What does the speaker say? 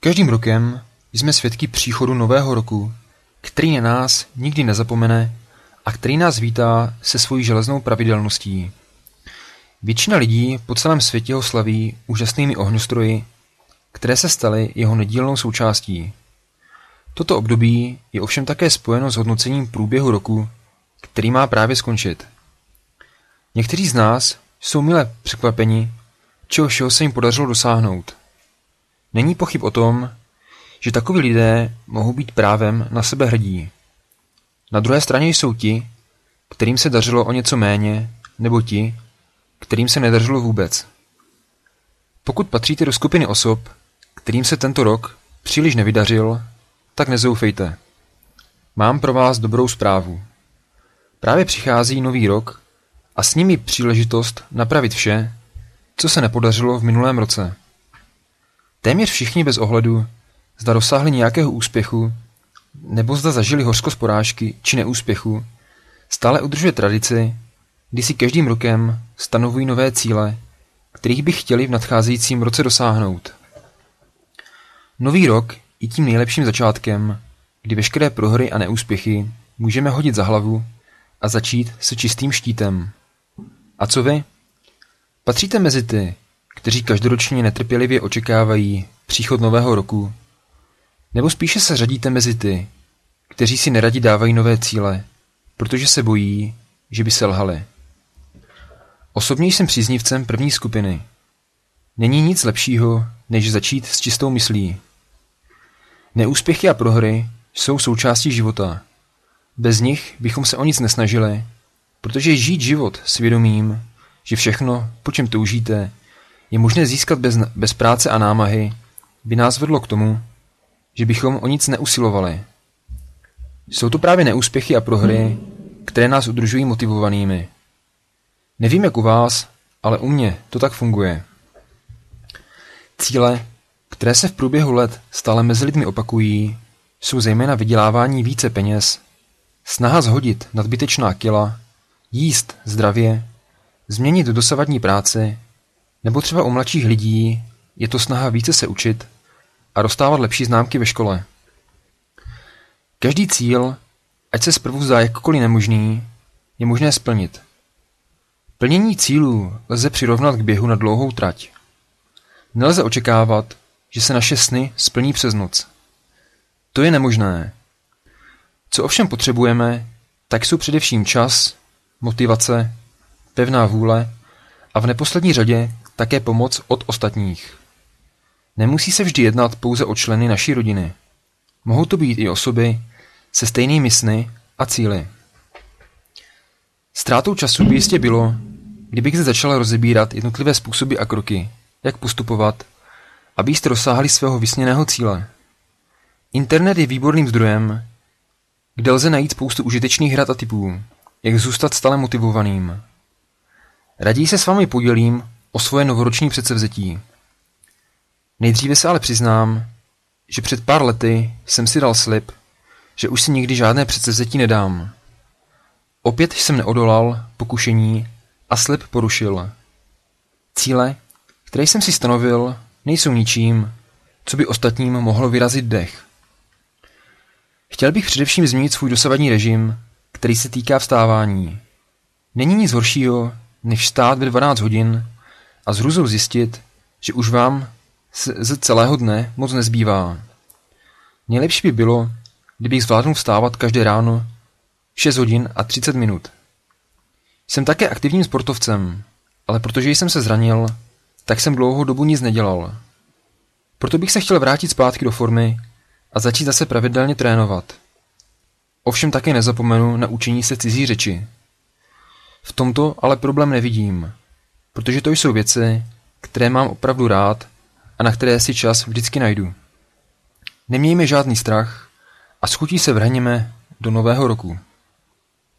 Každým rokem jsme svědky příchodu nového roku, který na nás nikdy nezapomene a který nás vítá se svojí železnou pravidelností. Většina lidí po celém světě ho slaví úžasnými ohňostroji, které se staly jeho nedílnou součástí. Toto období je ovšem také spojeno s hodnocením průběhu roku, který má právě skončit. Někteří z nás jsou mile překvapeni, čeho všeho se jim podařilo dosáhnout. Není pochyb o tom, že takoví lidé mohou být právem na sebe hrdí. Na druhé straně jsou ti, kterým se dařilo o něco méně, nebo ti, kterým se nedařilo vůbec. Pokud patříte do skupiny osob, kterým se tento rok příliš nevydařil, tak nezoufejte. Mám pro vás dobrou zprávu. Právě přichází nový rok a s nimi příležitost napravit vše, co se nepodařilo v minulém roce. Téměř všichni bez ohledu, zda dosáhli nějakého úspěchu, nebo zda zažili hořko z porážky či neúspěchu, stále udržuje tradici, kdy si každým rokem stanovují nové cíle, kterých by chtěli v nadcházejícím roce dosáhnout. Nový rok je tím nejlepším začátkem, kdy veškeré prohry a neúspěchy můžeme hodit za hlavu a začít se čistým štítem. A co vy? Patříte mezi ty, kteří každoročně netrpělivě očekávají příchod nového roku? Nebo spíše se řadíte mezi ty, kteří si neradi dávají nové cíle, protože se bojí, že by se lhali? Osobně jsem příznivcem první skupiny. Není nic lepšího, než začít s čistou myslí. Neúspěchy a prohry jsou součástí života. Bez nich bychom se o nic nesnažili, protože žít život svědomím, že všechno, po čem toužíte, je možné získat bez, bez práce a námahy, by nás vedlo k tomu, že bychom o nic neusilovali. Jsou to právě neúspěchy a prohry, které nás udržují motivovanými. Nevím jak u vás, ale u mě to tak funguje. Cíle, které se v průběhu let stále mezi lidmi opakují, jsou zejména vydělávání více peněz, snaha zhodit nadbytečná kila, jíst zdravě, změnit dosavadní práci, nebo třeba u mladších lidí je to snaha více se učit a dostávat lepší známky ve škole. Každý cíl, ať se zprvu zdá jakkoliv nemožný, je možné splnit. Plnění cílů lze přirovnat k běhu na dlouhou trať. Nelze očekávat, že se naše sny splní přes noc. To je nemožné. Co ovšem potřebujeme, tak jsou především čas, motivace, pevná vůle a v neposlední řadě také pomoc od ostatních. Nemusí se vždy jednat pouze o členy naší rodiny. Mohou to být i osoby se stejnými sny a cíly. Ztrátou času by jistě bylo, kdybych se začal rozebírat jednotlivé způsoby a kroky, jak postupovat, abyste dosáhli svého vysněného cíle. Internet je výborným zdrojem, kde lze najít spoustu užitečných hrad a typů, jak zůstat stále motivovaným. Raději se s vámi podělím o svoje novoroční předsevzetí. Nejdříve se ale přiznám, že před pár lety jsem si dal slib, že už si nikdy žádné předsevzetí nedám. Opět jsem neodolal pokušení a slib porušil. Cíle, které jsem si stanovil, nejsou ničím, co by ostatním mohlo vyrazit dech. Chtěl bych především změnit svůj dosavadní režim, který se týká vstávání. Není nic horšího, než stát ve 12 hodin a s hrůzou zjistit, že už vám ze celého dne moc nezbývá. Nejlepší by bylo, kdybych zvládnul vstávat každé ráno 6 hodin a 30 minut. Jsem také aktivním sportovcem, ale protože jsem se zranil, tak jsem dlouhou dobu nic nedělal. Proto bych se chtěl vrátit zpátky do formy a začít zase pravidelně trénovat. Ovšem také nezapomenu na učení se cizí řeči. V tomto ale problém nevidím, protože to jsou věci, které mám opravdu rád a na které si čas vždycky najdu. Nemějme žádný strach a schutí se vrhněme do nového roku.